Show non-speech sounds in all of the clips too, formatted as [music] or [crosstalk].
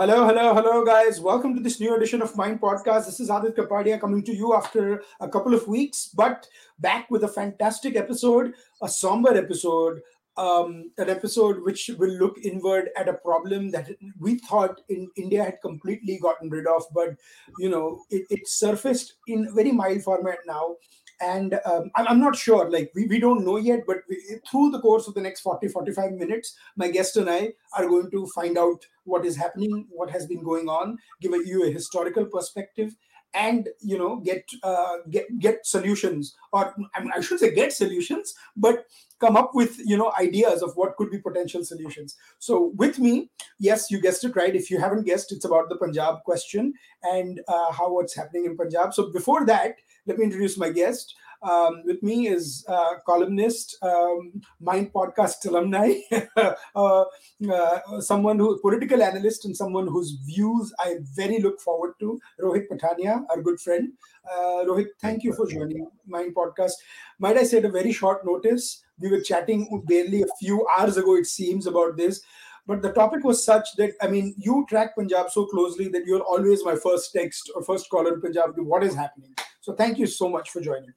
Hello, hello, hello, guys. Welcome to this new edition of Mind Podcast. This is Aadit Kapadia coming to you after a couple of weeks, but back with a fantastic episode, a somber episode, um, an episode which will look inward at a problem that we thought in India had completely gotten rid of, but you know, it, it surfaced in very mild format now and um, I'm not sure like we, we don't know yet but we, through the course of the next 40 45 minutes my guest and i are going to find out what is happening what has been going on give you a historical perspective and you know get uh, get get solutions. Or I, mean, I should say get solutions but come up with you know ideas of what could be potential solutions. So with me yes you guessed it right. If you haven't guessed it's about the punjab question and uh, how what's happening in punjab. So before that let me introduce my guest um, with me is uh, columnist, um, Mind Podcast alumni, [laughs] uh, uh, someone who political analyst and someone whose views I very look forward to. Rohit Pathania, our good friend. Uh, Rohit, thank you for joining Mind Podcast. Might I say at a very short notice? We were chatting barely a few hours ago, it seems, about this but the topic was such that I mean, you track Punjab so closely that you're always my first text or first caller in Punjab. What is happening? So thank you so much for joining.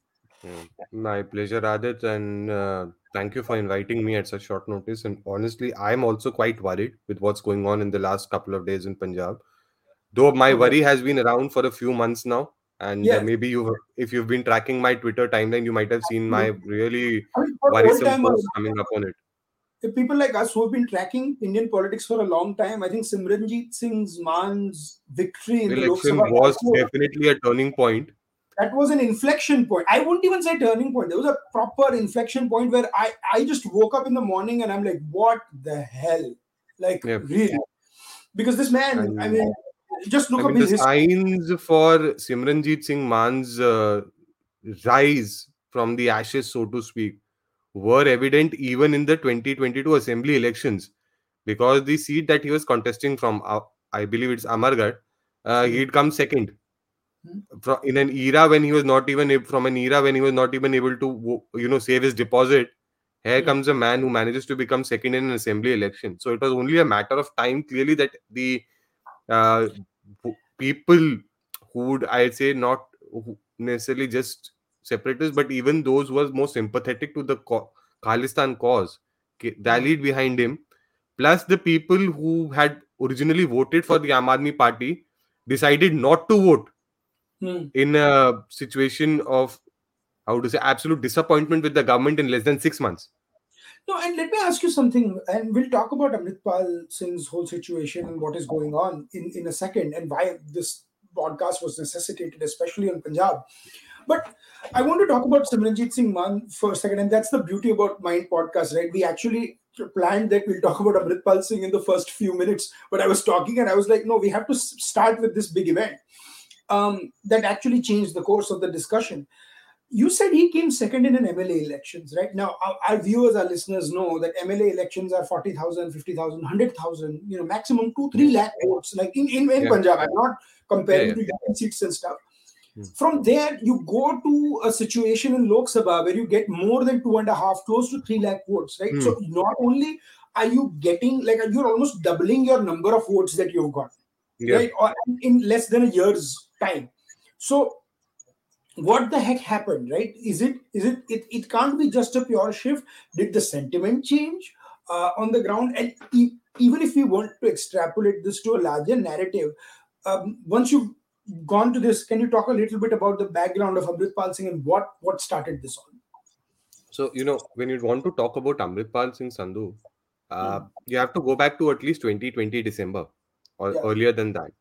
My pleasure, Aadit, and uh, thank you for inviting me at such short notice. And honestly, I'm also quite worried with what's going on in the last couple of days in Punjab. Though my worry has been around for a few months now, and uh, maybe you, if you've been tracking my Twitter timeline, you might have seen my really I mean, worrisome posts coming up on it. People like us who have been tracking Indian politics for a long time, I think Simranjit Singh's Mann's victory in the election was definitely a turning point that was an inflection point. I wouldn't even say turning point. There was a proper inflection point where I, I just woke up in the morning and I'm like, what the hell? Like, yep. really? Because this man, I, I mean, just look I mean, up his the signs for Simranjeet Singh Mann's uh, rise from the ashes, so to speak, were evident even in the 2022 assembly elections because the seat that he was contesting from, uh, I believe it's Amargarh, uh, he'd come second in an era when he was not even from an era when he was not even able to you know save his deposit here mm-hmm. comes a man who manages to become second in an assembly election. So it was only a matter of time clearly that the uh, people who would i'd say not necessarily just separatists but even those who were more sympathetic to the khalistan cause rallied behind him. Plus the people who had originally voted for the Aam party decided not to vote hmm. in a situation of how to say absolute disappointment with the government in less than six months. No, and let me ask you something, and we'll talk about Amritpal Singh's whole situation and what is going on in, in a second, and why this podcast was necessitated, especially in Punjab. But I want to talk about Simranjeet Singh Mann for a second, and that's the beauty about Mind Podcast, right? We actually planned that we'll talk about Amritpal Singh in the first few minutes, but I was talking and I was like, no, we have to start with this big event um, that actually changed the course of the discussion. You said he came second in an MLA elections, right? Now, our, our viewers, our listeners know that MLA elections are 40,000, 50,000, 100,000, you know, maximum two, three lakh votes, like in, in, in yeah. Punjab. I'm not comparing yeah, yeah. to seats and stuff. Hmm. From there, you go to a situation in Lok Sabha where you get more than two and a half, close to three lakh votes, right? Mm. So not only are you getting like you're almost doubling your number of votes that you've got, yeah. right? Or in less than a year's time. So what the heck happened right? Is it is it it, it can't be just a pure shift. Did the sentiment change uh, on the ground? And e- even if we want to extrapolate this to a larger narrative um, once you've gone to this can you talk a little bit about the background of amritpal singh and what what started this all? So you know when you want to talk about amritpal singh sandhu uh, mm. you have to go back to at least 2020 december or yeah. earlier than that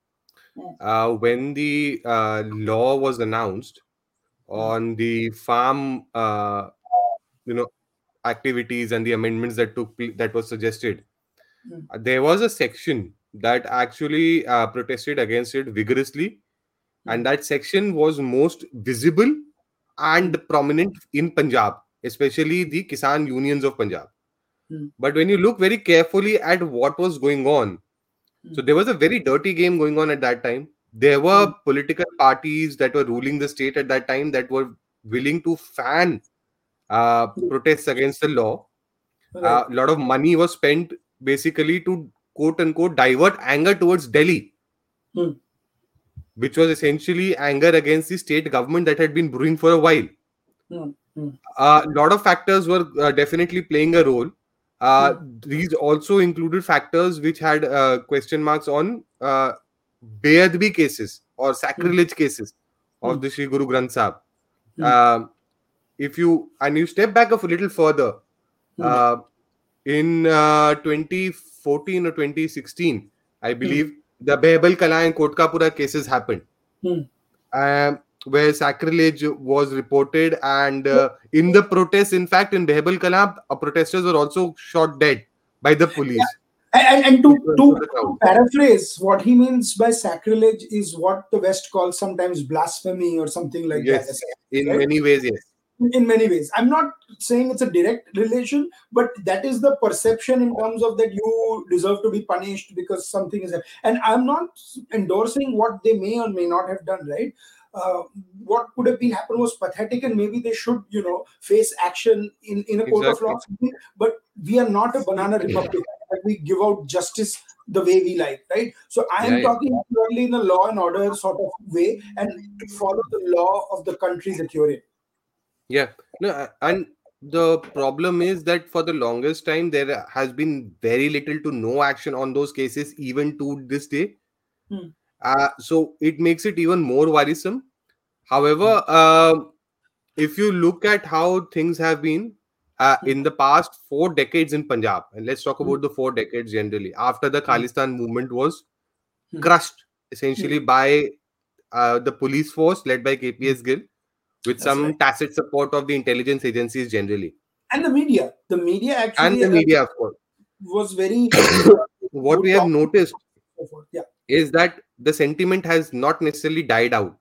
uh, when the uh, law was announced hmm. on the farm, uh, you know, activities and the amendments that took that was suggested, mm. there was a section that actually uh, protested against it vigorously, mm. and hmm. that section was most visible and prominent in Punjab, especially the Kisan unions of Punjab. Mm. But when you look very carefully at what was going on, so there was a very dirty game going on at that time. There were mm. political parties that were ruling the state at that time that were willing to fan uh, protests against the law. A uh, lot of money was spent basically to quote unquote divert anger towards Delhi, Hmm. which was essentially anger against the state government that had been brewing for a while. Hmm. Hmm. A lot of factors were uh, definitely playing a role. Uh, These also included factors which had uh, question marks on uh, Beadbi cases or sacrilege cases of Hmm. the Sri Guru Granth Sahib. Hmm. Um, if you and you step back a little further, Hmm. uh, in uh, 2014 or 2016, I believe the Behbal Kala and Kotkapura cases happened, Hmm. um, where sacrilege was reported, and uh, in the protests, in fact, in Behbal Kala, uh, protesters were also shot dead by the police. And, and, and to, to, of the crowd. to paraphrase, what he means by sacrilege is what the West calls sometimes blasphemy or something like Yes. that. In Right? many ways, yes. in many ways i'm not saying it's a direct relation but that is the perception in terms of that you deserve to be punished because something is and i'm not endorsing what they may or may not have done right uh, what could have been happened was pathetic and maybe they should you know face action in, in a court of law but we are not a banana republic we give out justice the way we like right so i am Yeah, talking purely in a law and order sort of way and to follow the law of the country that you're in Yeah. No, and the problem is that for the longest time there has been very little to no action on those cases, even to this day. Hmm. Uh, so it makes it even more worrisome. However, um, if you look at how things have been uh, Hmm. in the past four decades in Punjab, and let's talk Hmm. about the four decades generally, after the Khalistan movement was crushed essentially by uh, the police force led by KPS Gill with That's some right. tacit support of the intelligence agencies generally. And the media. The media actually and the uh, media of course. was very [coughs] what we have [coughs] noticed [coughs] yeah. is that the sentiment has not necessarily died out.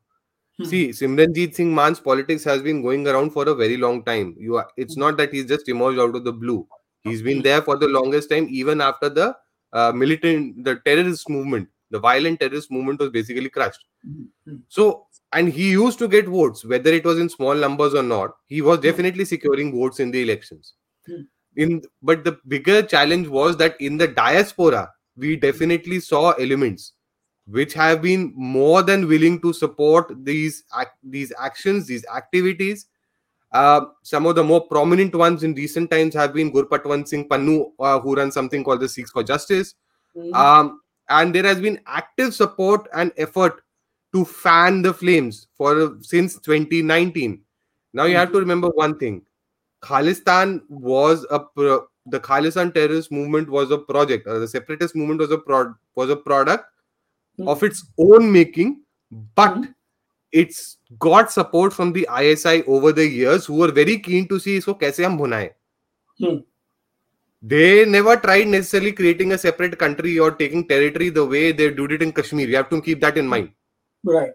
Hmm. see simranjeet singh mann's politics has been going around for a very long time. You are it's not that he's just emerged out of the blue. He's been Hmm. there for the longest time even after the uh, militant the terrorist movement. The violent terrorist movement was basically crushed. Hmm. so and he used to get votes whether it was in small numbers or not. He was Hmm. definitely securing votes in the elections. In but the bigger challenge was that in the diaspora we definitely saw elements which have been more than willing to support these ac- these actions these activities uh, some of the more prominent ones in recent times have been Gurpatwant Singh Pannu, uh, who runs something called the Sikhs for Justice. Mhm. Um, and there has been active support and effort to fan the flames for since 2019. Now you have to remember one thing: Khalistan was a pro- the Khalistan terrorist movement was a project, or the separatist movement was a pro- was a product mm. of its own making, but mm. it's got support from the ISI over the years who were very keen to see so kaise hum bhunaye. Hmm. They never tried necessarily creating a separate country or taking territory the way they did it in Kashmir. You have to keep that in mind. Right.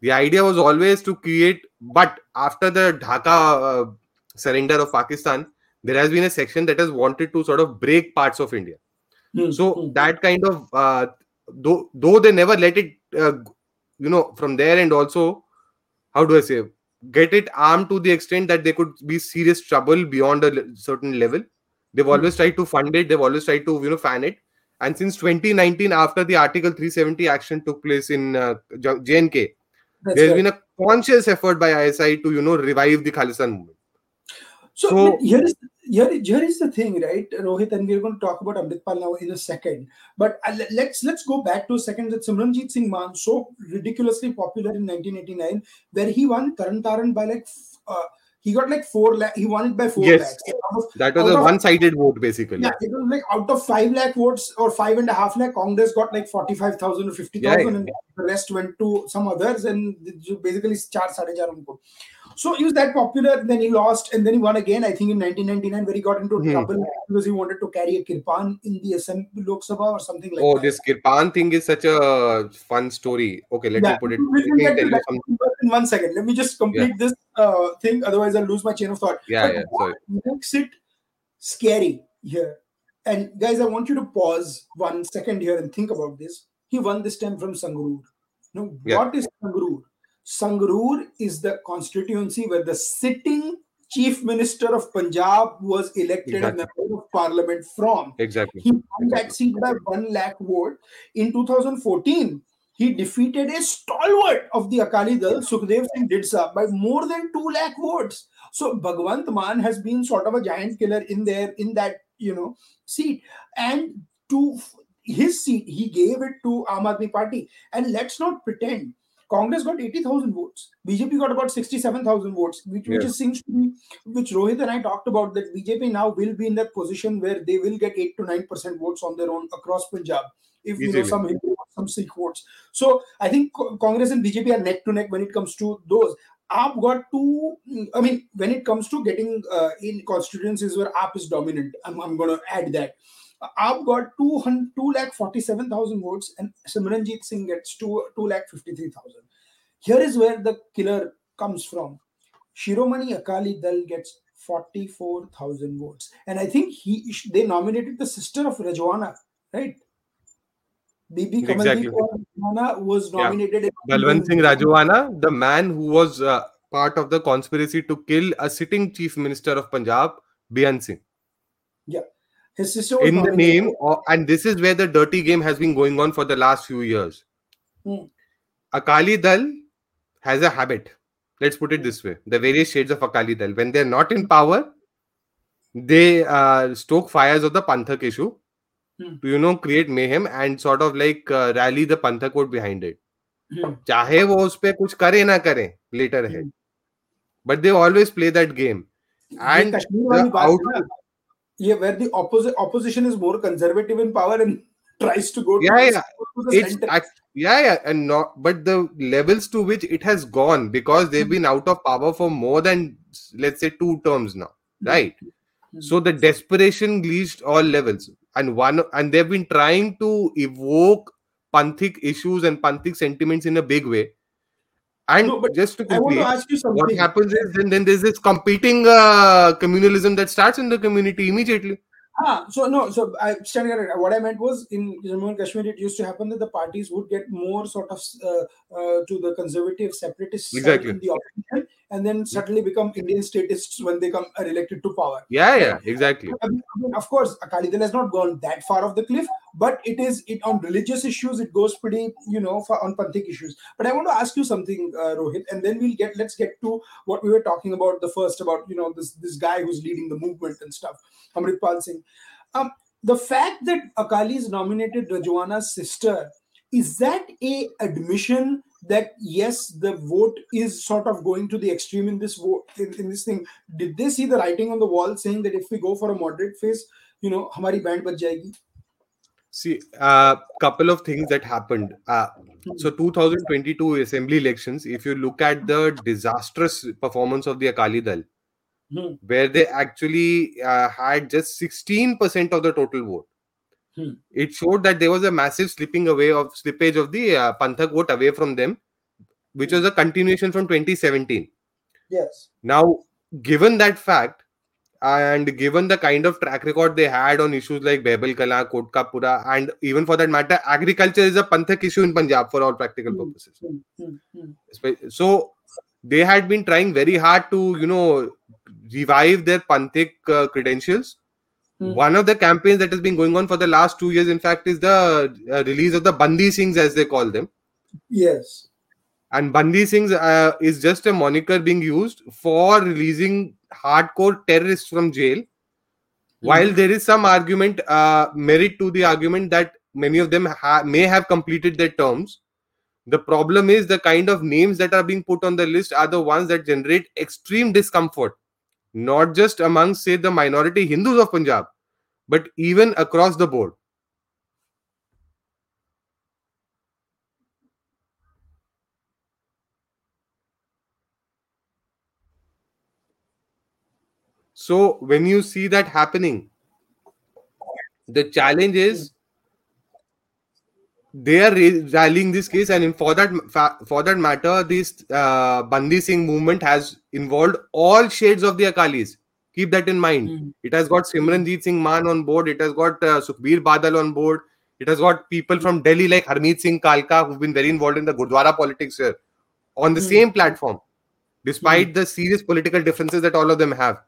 The idea was always to create, but after the Dhaka uh, surrender of Pakistan, there has been a section that has wanted to sort of break parts of India. Mm-hmm. So hmm. that kind of uh, though though they never let it, uh, you know, from there and also, how do I say, get it armed to the extent that they could be serious trouble beyond a certain level. They've Hmm. always tried to fund it. They've always tried to, you know, fan it. And since 2019, after the Article 370 action took place in uh, JNK, That's there's right. been a conscious effort by ISI to, you know, revive the Khalistan movement. So, so here is here, here is the thing, right, Rohit, and we're going to talk about Amritpal now in a second. But uh, let's let's go back to a second that Simranjit Singh Mann, so ridiculously popular in 1989, where he won Tarn Taran by like uh, he got like four lakh. He won it by four yes. lakhs. Of, that was a of, one-sided vote, basically. Yeah, it was like out of five lakh votes or five and a half lakh, Congress got like forty-five thousand or fifty thousand, yeah, yeah. and the rest went to some others, and basically char saade char unko. So he was that popular, then he lost, and then he won again, I think in 1999, where he got into Hmm. trouble because he wanted to carry a kirpan in the Assembly Lok Sabha or something like Oh, that. this Kirpan thing is such a fun story. Okay, let me put it. we'll- Let me get tell you something. in one second. Let me just complete this uh, thing, otherwise I'll lose my chain of thought. Yeah, But yeah. what Sorry. makes it scary here? And guys, I want you to pause one second here and think about this. He won this time from Sangrur. Now, Yeah. what is Sangrur? Sangrur is the constituency where the sitting chief minister of Punjab was elected Exactly. a member of parliament from. Exactly. He won that seat by one lakh vote. In 2014, he defeated a stalwart of the Akali Dal, Sukhdev Singh Dhindsa, by more than two lakh votes. So Bhagwant Mann has been sort of a giant killer in there in that you know seat, and to his seat he gave it to Aam Aadmi Party. And let's not pretend Congress got 80,000 votes. BJP got about 67,000 votes, which, which Yeah. is, seems to be, which Rohit and I talked about, that BJP now will be in that position where they will get 8 to 9% votes on their own across Punjab. If you know some Hindu, some Sikh votes. So I think Congress and BJP are neck to neck when it comes to those. AAP got two, I mean, when it comes to getting uh, in constituencies where AAP is dominant, I'm, I'm going to add that. AAP got 200, 2 lakh 47,000 votes and Simranjeet Singh gets 2, 2 lakh 53,000. Here is where the killer comes from. Shiromani Akali Dal gets 44,000 votes. And I think he they nominated the sister of Rajoana, right? Bibi Exactly. Kamaldeep was nominated. in- Balwant Singh Rajoana, the man who was uh, part of the conspiracy to kill a sitting chief minister of Punjab, Beant Singh. His sister was In the nominated. name, of, and this is where the dirty game has been going on for the last few years. Hmm. Akali Dal has a habit. Let's put it this way: the various shades of Akali Dal, when they're not in power, they uh, stoke fires of the Panthak issue Hmm. to you know create mayhem and sort of like uh, rally the Panthak vote behind it. Hmm. चाहे वो उस पे कुछ करे ना करे later ahead, Hmm. but they always play that game. ये yeah, where the opposite opposition is more conservative in power and [laughs] tries to go. Yeah, to yeah. The, it's act, yeah, yeah, and not. But the levels to which it has gone because they've mm-hmm. been out of power for more than let's say two terms now, hmm. right? Mm-hmm. So the desperation reached all levels, and one and they've been trying to evoke panthic issues and panthic sentiments in a big way and No, but just to I want to ask you something. what happens is then, then there's this competing uh, communalism that starts in the community immediately Ah, so no, so I stand corrected. What I meant was in Jammu and Kashmir, it used to happen that the parties would get more sort of uh, uh, to the conservative separatists Exactly. in the opposition, and then suddenly become Indian statists when they come are elected to power. yeah yeah exactly I mean, I mean, of course, Akali Dal has not gone that far off the cliff, but it is it on religious issues. It goes pretty, you know, for, on Panthic issues. But I want to ask you something, uh, Rohit, and then we'll get let's get to what we were talking about the first about you know this this guy who's leading the movement and stuff, Amritpal Singh. Um, the fact that Akalis nominated Rajoana's sister is that a admission that yes, the vote is sort of going to the extreme in this vote in, in this thing? Did they see the writing on the wall saying that if we go for a moderate phase, you know, hamari band bach jayegi? See, a uh, couple of things that happened. Uh, hmm. so, 2022 assembly elections, if you look at the disastrous performance of the Akali Dal, Hmm. where they actually uh, had just 16% of the total vote, Hmm. it showed that there was a massive slipping away of slippage of the uh, Panthak vote away from them, which was a continuation from 2017. Yes. Now, given that fact, and given the kind of track record they had on issues like Behbal Kala, Kotkapura, and even for that matter, agriculture is a Panthak issue in Punjab for all practical Hmm. purposes. Hmm, hmm, hmm. So, they had been trying very hard to, you know, revive their Panthik uh, credentials. Hmm. One of the campaigns that has been going on for the last two years, in fact, is the uh, release of the Bandi Singhs, as they call them. Yes. And Bandi Singhs uh, is just a moniker being used for releasing hardcore terrorists from jail. While there is some argument, uh, merit to the argument that many of them ha- may have completed their terms, the problem is the kind of names that are being put on the list are the ones that generate extreme discomfort, not just amongst, say, the minority Hindus of Punjab, but even across the board. So when you see that happening, the challenge is they are rallying this case, and in, for that for that matter, this uh, Bandi Singh movement has involved all shades of the Akalis. Keep that in mind. Hmm. It has got Simranjeet Singh Mann on board. It has got uh, Sukhbir Badal on board. It has got people from Delhi like Harmeet Singh Kalka who've been very involved in the Gurdwara politics here on the Hmm. same platform. despite the serious political differences that all of them have.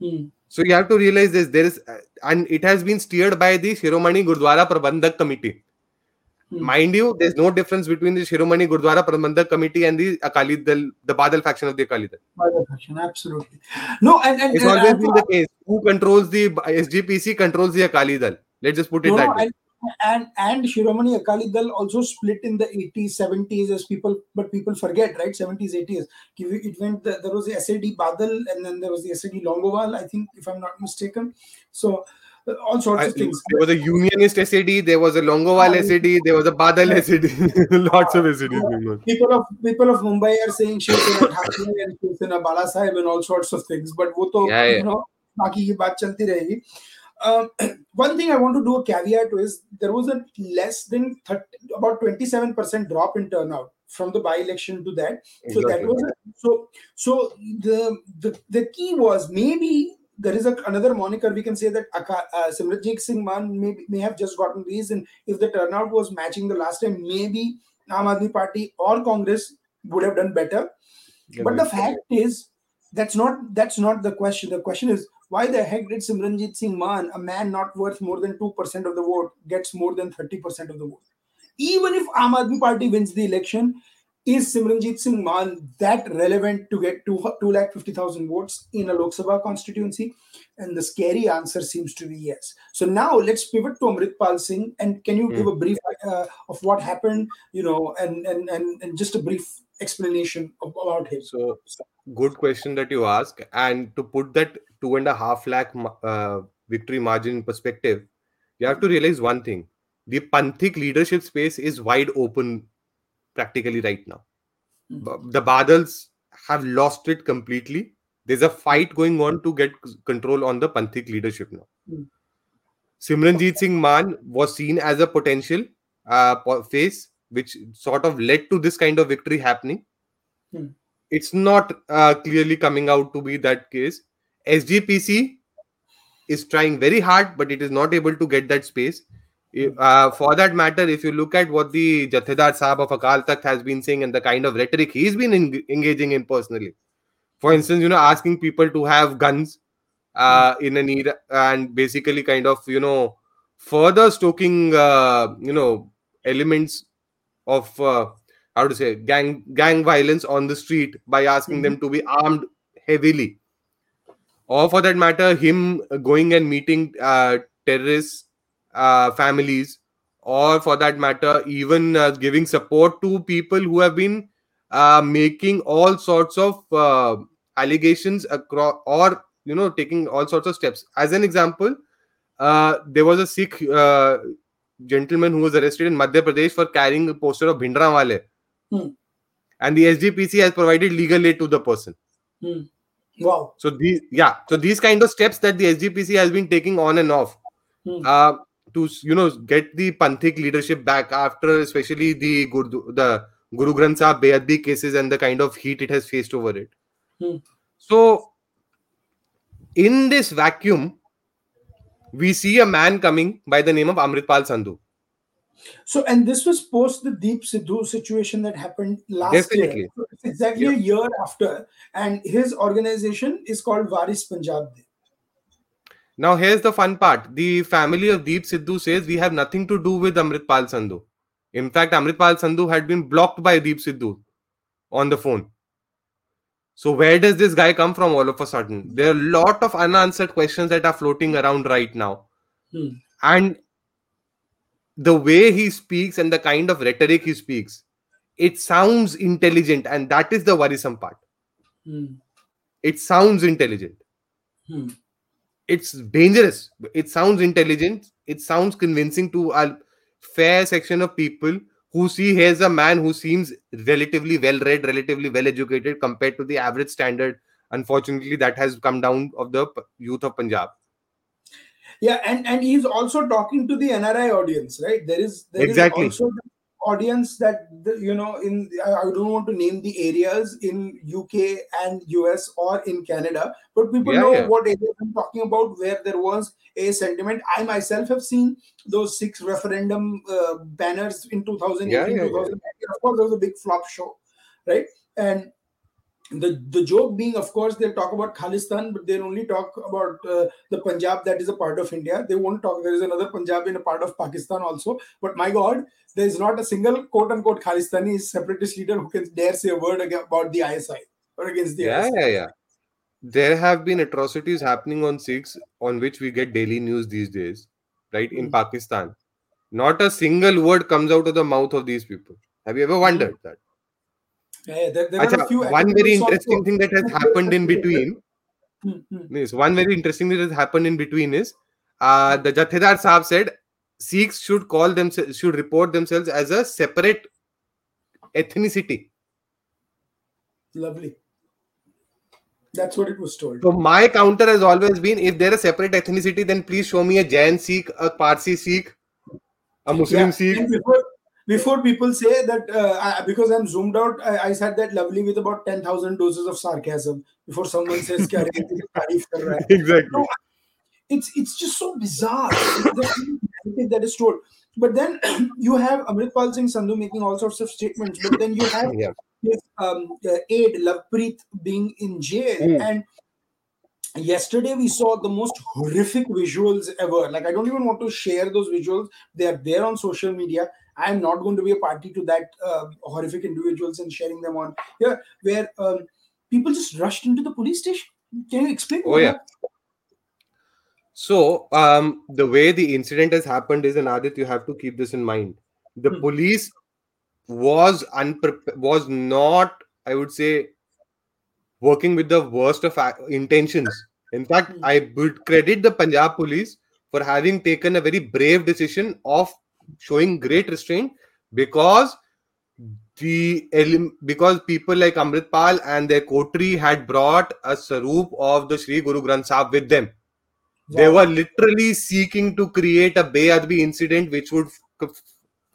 Hmm. So you have to realize this. There is, uh, and it has been steered by the Shiromani Gurdwara Prabandhak Committee. Hmm. Mind you, there's no difference between the Shiromani Gurdwara Prabandhak Committee and the Akali Dal, the Badal faction of the Akali Dal. By the fashion, absolutely. No, and and, It's and always have been the case. Who controls the SGPC controls the Akali Dal. Let's just put it No, that way. and, and and Shiromani Akali Dal also split in the 80s, 70s as people, but people forget, right? 70s, 80s. It went. There was the SAD Badal, and then there was the SAD Longowal. I think, if I'm not mistaken. So all sorts I, of things. There was a unionist SAD, there was a Longowal SAD, there was a Badal s.a.d. [laughs] lots of SEDs. Uh, people of people of Mumbai are saying Shiv Sena and Shiv Sena Bala Sahib and all sorts of things, but वो तो you know बाकी की बात चलती रहेगी. One thing I want to do a caveat is there was a less than 30, about 27% drop in turnout from the by-election to that. So that was a, so so the, the the key was maybe there is a, another moniker we can say that uh, Simranjit Singh Mann may, may have just gotten these and if the turnout was matching the last time maybe Aam Aadmi Party or Congress would have done better. But the fact is that's not that's not the question. The question is why the heck did Simranjit Singh Mann a man not worth more than 2% of the vote gets more than 30% of the vote? Even if Aam Aadmi Party wins the election is Simranjit Singh Mann that relevant to get two, 250,000 votes in a Lok Sabha constituency? And the scary answer seems to be yes. So now let's pivot to Amritpal Singh. And can you give a brief uh, of what happened, you know, and, and, and, and just a brief explanation about him? So, good question that you ask. And to put that two and a half lakh uh, victory margin in perspective, you have to realize one thing: the Panthik leadership space is wide open, practically right now. Hmm. The Badals have lost it completely. There's a fight going on to get control on the Panthik leadership now. Hmm. Simranjit Singh Mann was seen as a potential uh, face, which sort of led to this kind of victory happening. Hmm. It's not uh, clearly coming out to be that case. SGPC is trying very hard, but it is not able to get that space. Uh, for that matter, if you look at what the Jathedar Saab of Akal Takht has been saying and the kind of rhetoric he's been en- engaging in personally, for instance, you know, asking people to have guns uh, in a need and basically kind of, you know, further stoking, uh, you know, elements of uh, how to say gang gang violence on the street by asking them to be armed heavily. Or for that matter him going and meeting uh, terrorists uh, families or for that matter even uh, giving support to people who have been uh, making all sorts of uh, allegations across or you know taking all sorts of steps as an example uh, there was a sikh uh, gentleman who was arrested in madhya pradesh for carrying a poster of Bhindranwale. Hmm. and the sgpc has provided legal aid to the person Hmm. Wow. so these, yeah, so these kind of steps that the SGPC has been taking on and off, Hmm. uh, to you know get the Panthic leadership back after especially the Guru, the Guru Granth Sahib cases and the kind of heat it has faced over it. Hmm. So, in this vacuum, we see a man coming by the name of Amritpal Sandhu. So, and this was post the Deep Sidhu situation that happened last Definitely. year. So it's exactly a year after. And his organization is called Waaris Punjab. Now, here's the fun part. The family of Deep Sidhu says we have nothing to do with Amritpal Sandhu. In fact, Amritpal Sandhu had been blocked by Deep Sidhu on the phone. So, where does this guy come from all of a sudden? There are a lot of unanswered questions that are floating around right now. Hmm. And the way he speaks and the kind of rhetoric he speaks, it sounds intelligent. And that is the worrisome part. Hmm. It sounds intelligent. Hmm. It's dangerous. It sounds intelligent. It sounds convincing to a fair section of people who see here's a man who seems relatively well read, relatively well educated compared to the average standard. Unfortunately, that has come down of the youth of Punjab. Yeah, and, and he's also talking to the NRI audience, right? There is there is Exactly. also the audience that the, you know in I don't want to name the areas in UK and US or in Canada, but people Yeah, know yeah. what areas I'm talking about where there was a sentiment. I myself have seen those six referendum uh, banners in 2018, Yeah, yeah, yeah. 2019. Of course, there was a big flop show, right? And the the joke being, of course, they'll talk about Khalistan, but they'll only talk about uh, the Punjab that is a part of India. They won't talk. There is another Punjab in a part of Pakistan also. But my God, there is not a single quote unquote Khalistani separatist leader who can dare say a word about the ISI or against the yeah, ISI. yeah, yeah. There have been atrocities happening on Sikhs on which we get daily news these days, right? In Mm. Pakistan. Not a single word comes out of the mouth of these people. Have you ever wondered that? Yeah, there, there are a few one very also. interesting thing that has happened in [laughs] between Hmm, hmm. is one very interesting thing that has happened in between is uh, the Jathedar Saab said Sikhs should call themselves should report themselves as a separate ethnicity. Lovely. That's what it was told. So my counter has always been if they're a separate ethnicity, then please show me a Jain Sikh, a Parsi Sikh, a Muslim Yeah, Sikh. and before, before people say that uh, I, because I'm zoomed out, I, I said that lovely with about 10,000 doses of sarcasm before someone says, "Kya re, tujhe tareef kar raha hai?" exactly. No, it's it's just so bizarre that is told. But then [clears throat] you have Amritpal Singh Sandhu making all sorts of statements. But then you have Yeah. his um, uh, aide Lovepreet being in jail, Hmm. and yesterday we saw the most horrific visuals ever. Like I don't even want to share those visuals; they are there on social media. I am not going to be a party to that uh, horrific individuals and sharing them on here, where um, people just rushed into the police station. Can you explain? Oh, yeah. So um, the way the incident has happened is, and Aadit, you have to keep this in mind. The Hmm. police was unprepared, was not, I would say, working with the worst of a- intentions. In fact, Hmm. I would credit the Punjab police for having taken a very brave decision of showing great restraint because the because people like Amritpal and their coterie had brought a saroop of the Sri Guru Granth Sahib with them. They were literally seeking to create a Beadbi incident which would f-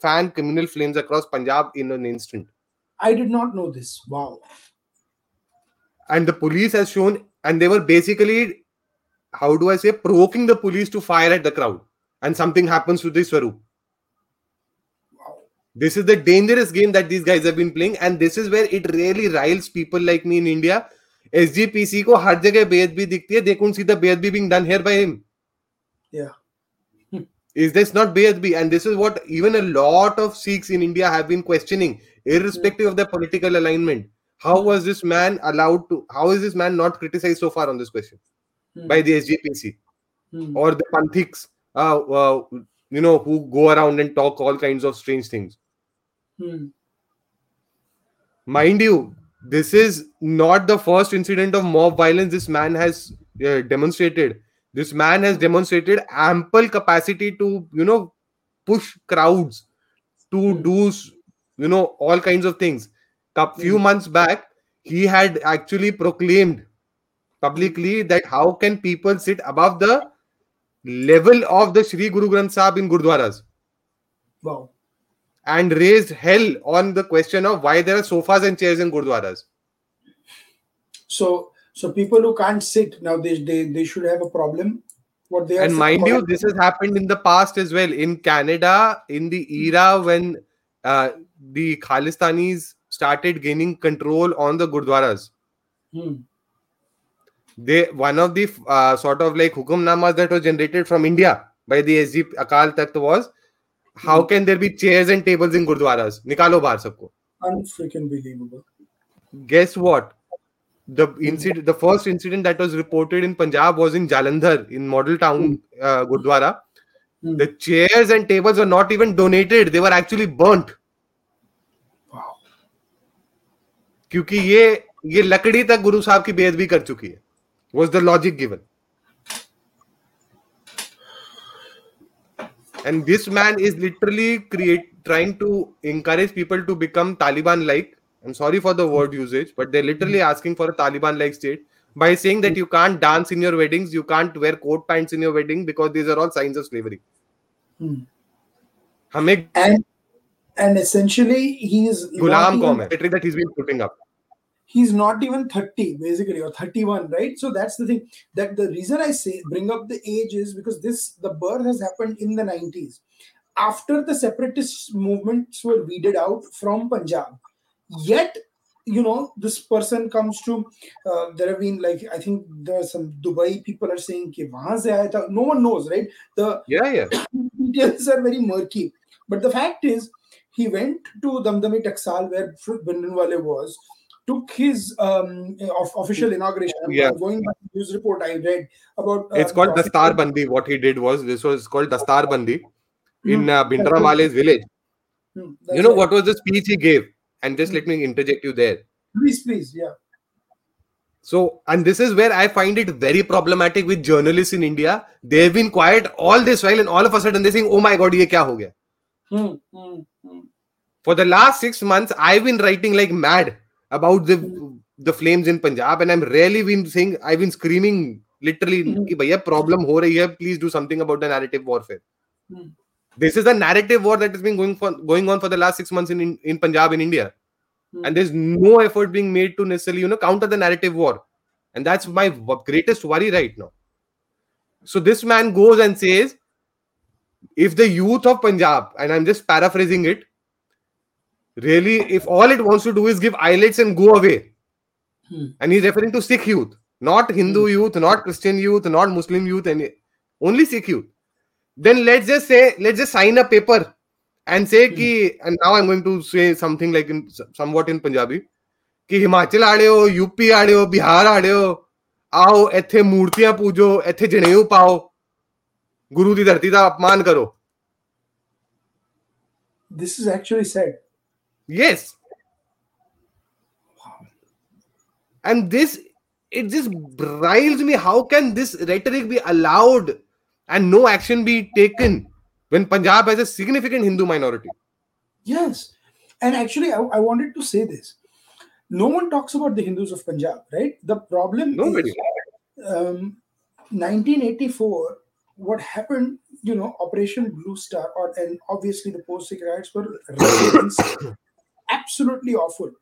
fan communal flames across Punjab in an instant. I did not know this. Wow. And the police has shown, and they were basically, how do I say, provoking the police to fire at the crowd. And something happens to the Swaroop. Wow. This is the dangerous game that these guys have been playing, and this is where it really riles people like me in India. SGPC को हर जगह बेअदबी दिखती है. They couldn't see the बेअदबी being done here by him. Yeah. Is this not beadbi? And this is what even a lot of Sikhs in India have been questioning, irrespective of their political alignment. How was this man allowed to? How is this man not criticized so far on this question Hmm. by the SGPC Hmm. or the Panthiks, uh, uh, you know, who go around and talk all kinds of strange things? Hmm. Mind you, this is not the first incident of mob violence this man has uh, demonstrated. This man has demonstrated ample capacity to, you know, push crowds to Hmm. do, you know, all kinds of things. A few Hmm. months back, he had actually proclaimed publicly that how can people sit above the level of the Sri Guru Granth Sahib in Gurdwaras Wow. And raised hell on the question of why there are sofas and chairs in Gurdwaras. So so people who can't sit now they they, they should have a problem. What they are and mind you, this has happened in the past as well. In Canada, in the era when uh, the Khalistanis started gaining control on the Gurdwaras, Hmm. they one of the uh, sort of like hukumnamas that was generated from India by the SG Akal Takht was how Hmm. can there be chairs and tables in Gurdwaras? Nikalo bahar sabko. unfreaking believable. Guess what? The incident, the first incident that was reported in Punjab was in Jalandhar, in Model Town, uh, Gurdwara. Hmm. The chairs and tables were not even donated; they were actually burnt. Wow. क्योंकि ये ये लकड़ी तक गुरु साहब की बेदबी कर चुकी है was the logic given and this man is literally create trying to encourage people to become taliban like i'm sorry for the word usage but they're literally asking for a taliban like state by saying that you can't dance in your weddings you can't wear coat pants in your wedding because these are all signs of slavery Hmm. हमें And and essentially he's Ghulam not कौम even, है rhetoric that he's been putting up he's not even 30 basically or 31 right? So that's the thing that the reason i say bring up the age is because this the birth has happened in the 90s after the separatist movements were weeded out from punjab yet you know this person comes to uh, there have been like i think there are some dubai people are saying ki se aaya tha. no one knows right? The Yeah, yeah. [coughs] details are very murky. But the fact is he went to damdami taksal where Bhindranwale was took his um, of, official inauguration. Yeah. I'm going by the news report I read about. Uh, it's called the star Bandi. What he did was this was called hmm. the star Bandi in hmm. uh, Bhindranwale's village. Hmm. You know right. what was the speech he gave? And just let me interject you there. Please, please, yeah. So, and this is where I find it very problematic with journalists in India. They've been quiet all this while, and all of a sudden they're saying, "Oh my God, ye kya ho gaya?" Hmm, for the last six months, I've been writing like mad about the the flames in Punjab, and I'm rarely been saying I've been screaming literally Mhm. कि भैया problem हो रही है. Please do something about the narrative warfare. Hmm. This is the narrative war that has been going for going on for the last six months in in, in Punjab in India. Hmm. and there's no effort being made to necessarily you know counter the narrative war and that's my w- greatest worry right now so this man goes and says if the youth of punjab and i'm just paraphrasing it really if all it wants to do is give eyelets and go away Hmm. and he's referring to sikh youth not hindu youth not christian youth not muslim youth and only sikh youth then let's just say let's just sign a paper and say Hmm. ki and now i'm going to say something like in somewhat in punjabi ਕਿ ਹਿਮਾਚਲ ਆੜੇ ਹੋ UP ਆੜੇ ਹੋ ਬਿਹਾਰ ਆੜੇ ਹੋ ਆਓ ਇੱਥੇ ਮੂਰਤੀਆਂ ਪੂਜੋ ਇੱਥੇ ਜਨੇਊ ਪਾਓ ਗੁਰੂ ਦੀ ਧਰਤੀ ਦਾ ਅਪਮਾਨ ਕਰੋ this is actually said yes and this it just riles me how can this rhetoric be allowed and no action be taken when punjab has a significant hindu minority Yes. And actually, I, I wanted to say this. No one talks about the Hindus of Punjab, right? The problem Nobody. is um, 1984, what happened, you know, Operation Blue Star, or and obviously the post Sikh riots were [coughs] absolutely awful.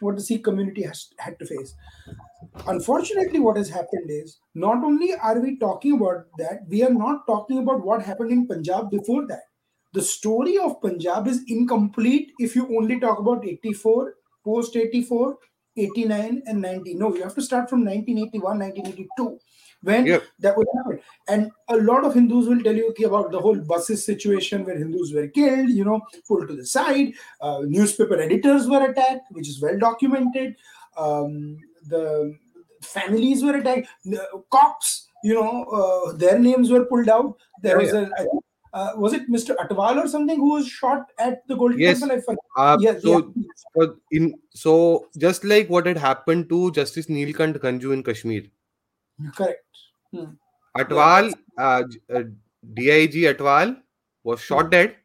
What the Sikh community has had to face. Unfortunately, what has happened is not only are we talking about that, we are not talking about what happened in Punjab before that the story of Punjab is incomplete if you only talk about 84, post 84, 89, and 90. No, you have to start from 1981, 1982, when Yep. that would happen. And a lot of Hindus will tell you about the whole buses situation where Hindus were killed, you know, pulled to the side. Uh, newspaper editors were attacked, which is well documented. Um, the families were attacked. The cops, you know, uh, their names were pulled out. There Yeah, was a, I think, uh, was it Mr. Atwal or something who was shot at the Golden Yes. Temple? Uh, Yes, so yeah. for in so just like what had happened to justice neelkant ganju in kashmir correct. Hmm. Atwal, uh, uh, DIG Atwal was shot dead.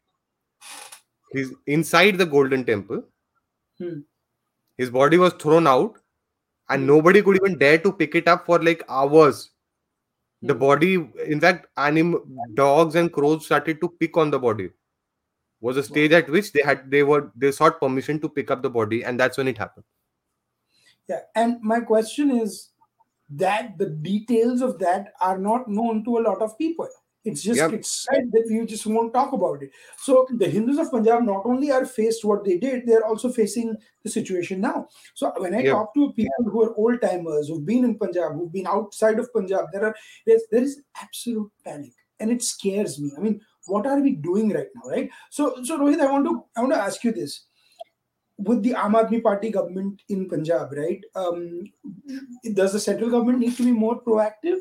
He's inside the Golden Temple. Hmm. His body was thrown out, and Hmm. nobody could even dare to pick it up for like hours. The Hmm. body, in fact, anim dogs and crows started to pick on the body. Was a stage at which they had they were they sought permission to pick up the body, and that's when it happened. Yeah, and my question is that the details of that are not known to a lot of people. It's just Yep. it's said that you just won't talk about it. So the Hindus of Punjab not only are faced what they did, they're also facing the situation now. So when I Yep. talk to people who are old timers who've been in Punjab, who've been outside of Punjab, there are there's, there is absolute panic, and it scares me. I mean, what are we doing right now, right? So so Rohit, I want to I want to ask you this with the Aam Party government in Punjab, right? Um, does the central government need to be more proactive?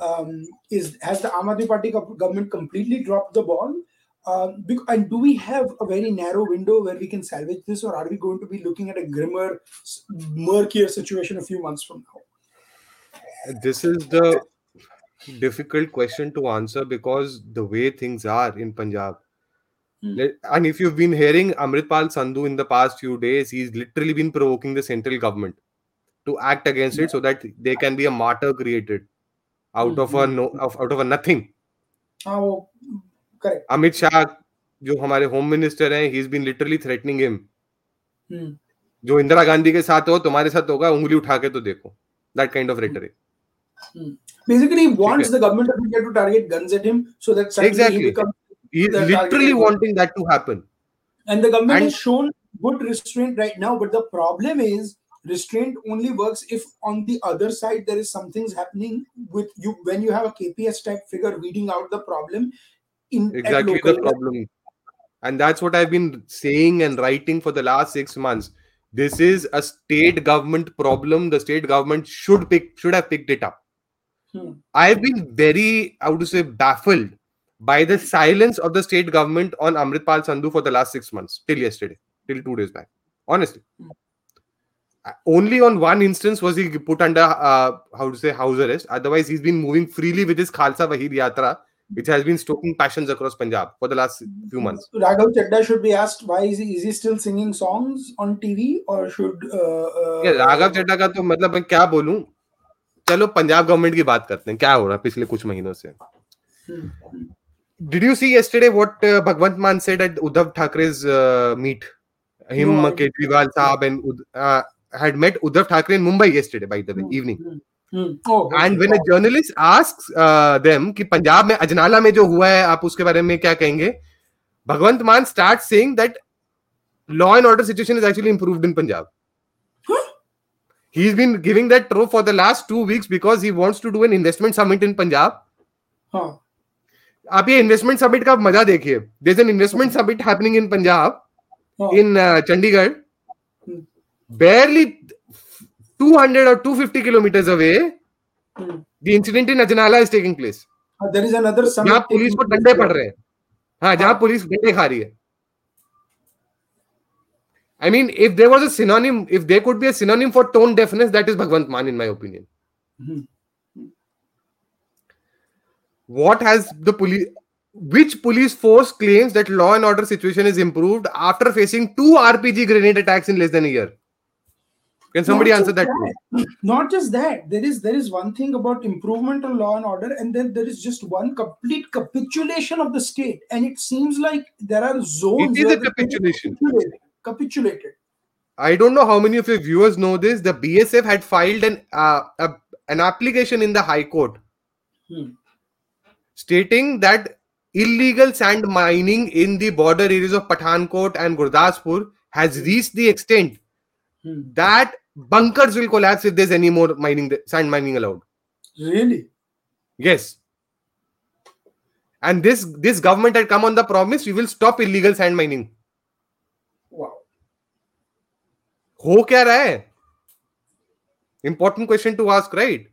Um, is has the Aam Party government completely dropped the ball? Um, and do we have a very narrow window where we can salvage this, or are we going to be looking at a grimmer, murkier situation a few months from now? This is the difficult question to answer because the way things are in Punjab. Hmm. And if you've been hearing Amritpal Sandhu in the past few days, he's literally been provoking the central government to act against yeah. it so that there can be a martyr created out of a Hmm. no out of a nothing. Oh, correct. Amit Shah, जो हमारे home minister हैं, he's been literally threatening him. Hmm. जो इंदिरा गांधी के साथ हो तुम्हारे साथ होगा उंगली उठा के तो देखो that kind of rhetoric. Basically, he wants the government of India to target guns at him so that suddenly Exactly. he becomes The target literally is- wanting that to happen. And the government And- has shown good restraint right now, but the problem is restraint only works if on the other side there is something's happening with you when you have a KPS type figure reading out the problem in exactly the problem. And that's what i've been saying and writing for the last 6 months. This is a state government problem. The state government should pick should have picked it up. Hmm. i've been very i would say baffled by the silence of the state government on amritpal sandhu for the last 6 months till yesterday till 2 days back honestly Hmm. Uh, only on one instance was he put under uh, how to say house arrest otherwise he's been moving freely with his khalsa Vahid yatra which has been stoking passions across punjab for the last few months Raghav Chadda should be asked why is he, is he still singing songs on TV or should uh, uh, ये राघव चड्डा का तो मतलब मैं क्या बोलूँ चलो Punjab government की बात करते हैं क्या हो रहा है पिछले कुछ महीनों से Hmm. did you see yesterday what uh, Bhagwant man said at Uddhav thakre's uh, meet? Him, no, ketriwal Saab, and uh, had met Uddhav thakre in Mumbai yesterday, by the way, mm-hmm. evening. Mm-hmm. Oh, and when a journalist asks uh, them कि पंजाब में अजनाला में जो हुआ है आप उसके बारे में क्या कहेंगे Bhagwant Mann start saying that law and order situation is actually improved in Punjab he is been giving that throw for the last two weeks because he wants to do an investment summit in Punjab आप ये investment summit का मज़ा देखिए। There an investment summit happening Chandigarh barely 200 और 250 kilometre away the incident in Ajnala is taking place there police को डंडे पड़ रहे हैं। हाँ जहाँ पुलिस डंडे खा रही है। I mean if there was a synonym if there could be a synonym for tone deafness that is Bhagwant Mann in my opinion What has the police? Which police force claims that law and order situation is improved after facing two RPG grenade attacks in less than a year? Can somebody Not answer just that? Not just that. There is there is one thing about improvement of law and order, and then there is just one complete capitulation of the state. And it seems like there are zones. It is a capitulation. Capitulated. capitulated. I don't know how many of your viewers know this. The BSF had filed an uh, a, an application in the High Court Hmm stating that illegal sand mining in the border areas of Pathankot and Gurdaspur has reached the extent Hmm. that bunkers will collapse if there's any more mining sand mining allowed. Really? Yes. And this this government had come on the promise we will stop illegal sand mining. Wow. हो क्या रहा है important question to ask right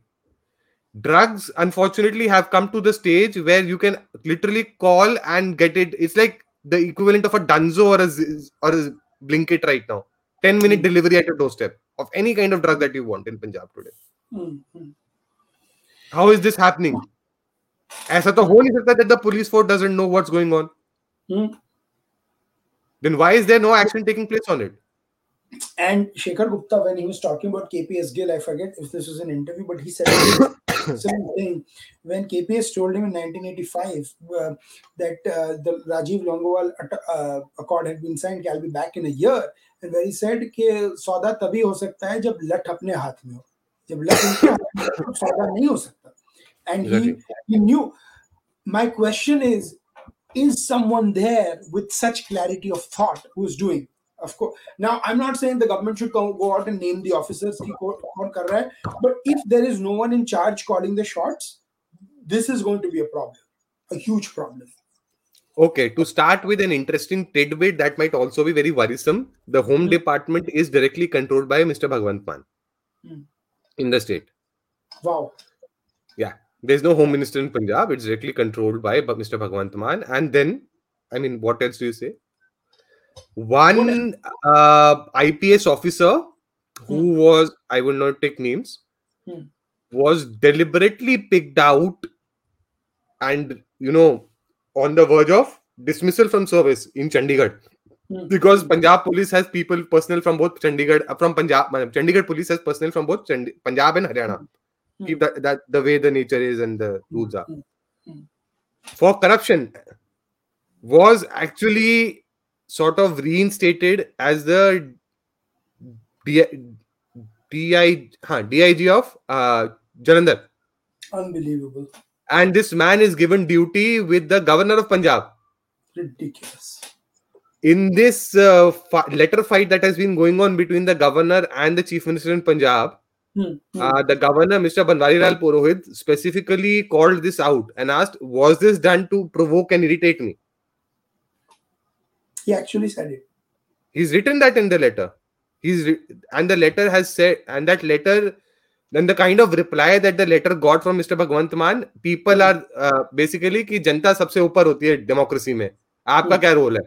drugs unfortunately have come to the stage where you can literally call and get it. It's like the equivalent of a dunzo or a or a Blinkit right now. 10 minute hmm. delivery at your doorstep of any kind of drug that you want in punjab today. Mm-hmm. How is this happening? ऐसा तो हो नहीं सकता that the police force doesn't know what's going on. Mm-hmm. then why is there no action taking place on it? And Shekhar Gupta, when he was talking about KPS Gill, I forget if this was an interview, but he said [coughs] [coughs] same thing. When KPS told him in 1985 uh, that uh, the Rajiv Longowal at- uh, accord had been signed, I'll be back in a year, and where he said कि सौदा तभी हो सकता है जब लठ अपने हाथ में हो जब लठ उनके हाथ में हो, तो सौदा नहीं हो सकता and he Exactly. he knew my question is is someone there with such clarity of thought who's doing Of course now i'm not saying the government should go, go out and name the officers ki kaun- kaun kar raha hai, but if there is no one in charge calling the shots this is going to be a problem a huge problem Okay, to start with an interesting tidbit that might also be very worrisome. The Home Hmm. Department is directly controlled by Mr. Bhagwant Mann Hmm. in the state. wow Yeah. There's no Home Minister in Punjab. It's directly controlled by Mr. Bhagwant Mann. And then, I mean, what else do you say? One uh, IPS officer who was, I will not take names, Hmm. was deliberately picked out and, you know, on the verge of dismissal from service in Chandigarh. Hmm. Because Punjab police has people personnel from both Chandigarh uh, from Punjab. Chandigarh police has personnel from both Chandi- Punjab and Haryana. Hmm. Keep that, that the way the nature is and the rules are. Hmm. Hmm. For corruption, was actually sort of reinstated as the D- DI, huh, DIG of uh, Jalandhar. unbelievable And this man is given duty with the governor of Punjab. ridiculous in this uh, letter fight that has been going on between the governor and the chief minister in Punjab, Hmm, hmm. uh, the governor, Mr. Banwarilal Purohit, specifically called this out and asked, "Was this done to provoke and irritate me?" he actually said it. He's written that in the letter. He's re- and the letter has said, and that letter, then the kind of reply that the letter got from Mr. Bhagwant Maan, people are uh, basically कि जनता सबसे ऊपर होती है democracy में आपका क्या role है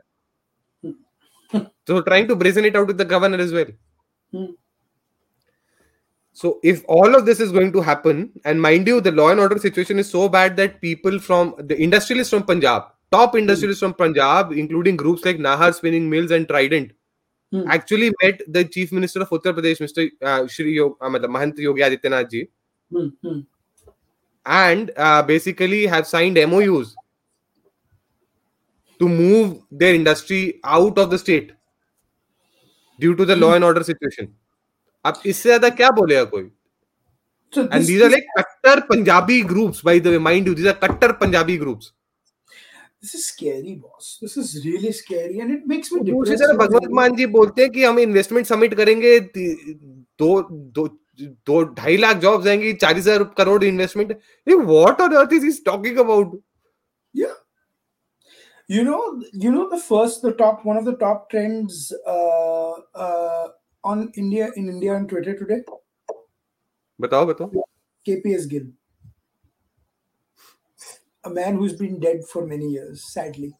so trying to brazen it out with the governor as well Hmm. so if all of this is going to happen and mind you the law and order situation is so bad that people from the industrialists from punjab Top industrialists from punjab including groups like nahar spinning mills and trident Hmm. actually met the chief minister of uttar pradesh mr uh, shri Yog, uh, mahant yogi adityanath ji Hmm, hmm. and uh, basically have signed MOUs to move their industry out of the state due to the law and order situation. अब इससे ज़्यादा क्या बोलेगा कोई So and these are like Kattar Punjabi groups by the way mind you these are Kattar Punjabi groups this is scary, boss. This is really scary, and it makes me दूसरी. तरफ़ भगवंत मान जी बोलते हैं कि हम इन्वेस्टमेंट समिट करेंगे दो दो दो ढाई लाख जॉब्स आएँगी चालीस हज़ार crore investment what on earth is talking about Yeah. You know, you know the first, the top, one of the top trends uh, uh, on India in India on Twitter today. बताओ बताओ KPS Gill, a man who's been dead for many years, sadly.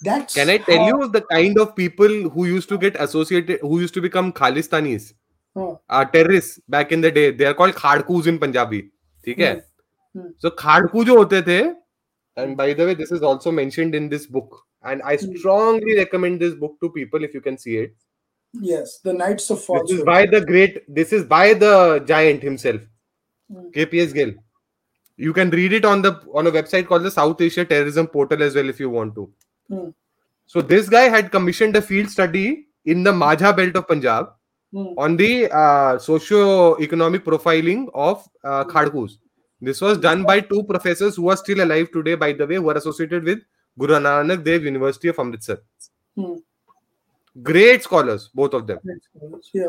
That's Can I tell how- you the kind of people who used to get associated, who used to become Khalistanis, Oh, uh, terrorists back in the day? They are called khadkus in Punjabi. ठीक है? Hmm. So khadku जो होते थे, and by the way, this is also mentioned in this book, and I Hmm. strongly recommend this book to people if you can see it. yes, the Knights of This is Falsehood. by the great. This is by the giant himself, Hmm. KPS Gill. you can read it on the on a website called the South Asia Terrorism Portal as well if you want to. Hmm. So this guy had commissioned a field study in the Majha belt of Punjab Hmm. on the uh, socio-economic profiling of uh, Khadkus. This was done by two professors who are still alive today, by the way, who are associated with Guru Nanak Dev University of Amritsar. Hmm. Great scholars, both of them. Yeah.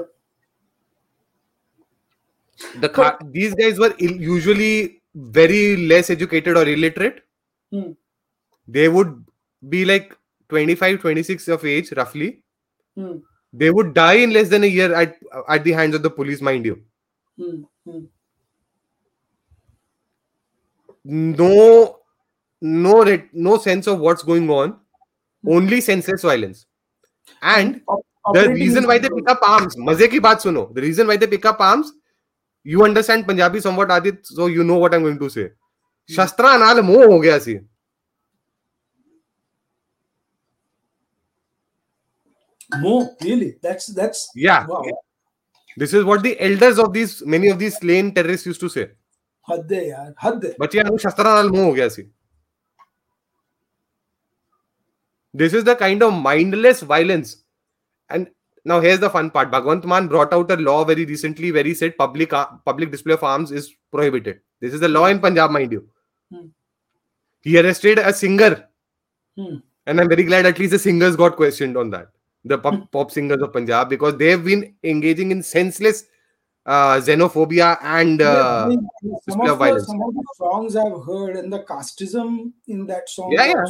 The Kha- these guys were Ill- usually very less educated or illiterate. Hmm. They would be like 25, 26 of age, roughly. Hmm. They would die in less than a year at at the hands of the police, mind you. Hmm. Hmm. no no re- no sense of what's going on only senseless violence and Op- the operating reason in why they control. pick up arms मजे की बात सुनो the reason why they pick up arms you understand Punjabi somewhat, Aadit, so you know what I'm going to say. शस्त्रा नाल मोह हो गया ਸੀ that's that's yeah. wow. this is what the elders of these many of these slain terrorists used to say. ਹੱਦ ਹੈ ਯਾਰ ਹੱਦ ਬੱਚਿਆਂ ਨੂੰ ਸ਼ਸਤਰਾਂ ਨਾਲ ਮੋਹ ਹੋ ਗਿਆ this is the kind of mindless violence. And now here's the fun part bhagwant mann brought out a law very recently where he said public ar- public display of arms is prohibited this is the law in punjab mind you Hmm. he arrested a singer Hmm. and i'm very glad at least the singers got questioned on that the pop, pop singers of punjab because they've been engaging in senseless uh, xenophobia and Yeah, uh, I mean, some, of of the, violence. some of the songs I've heard and the casteism in that song Yeah, yeah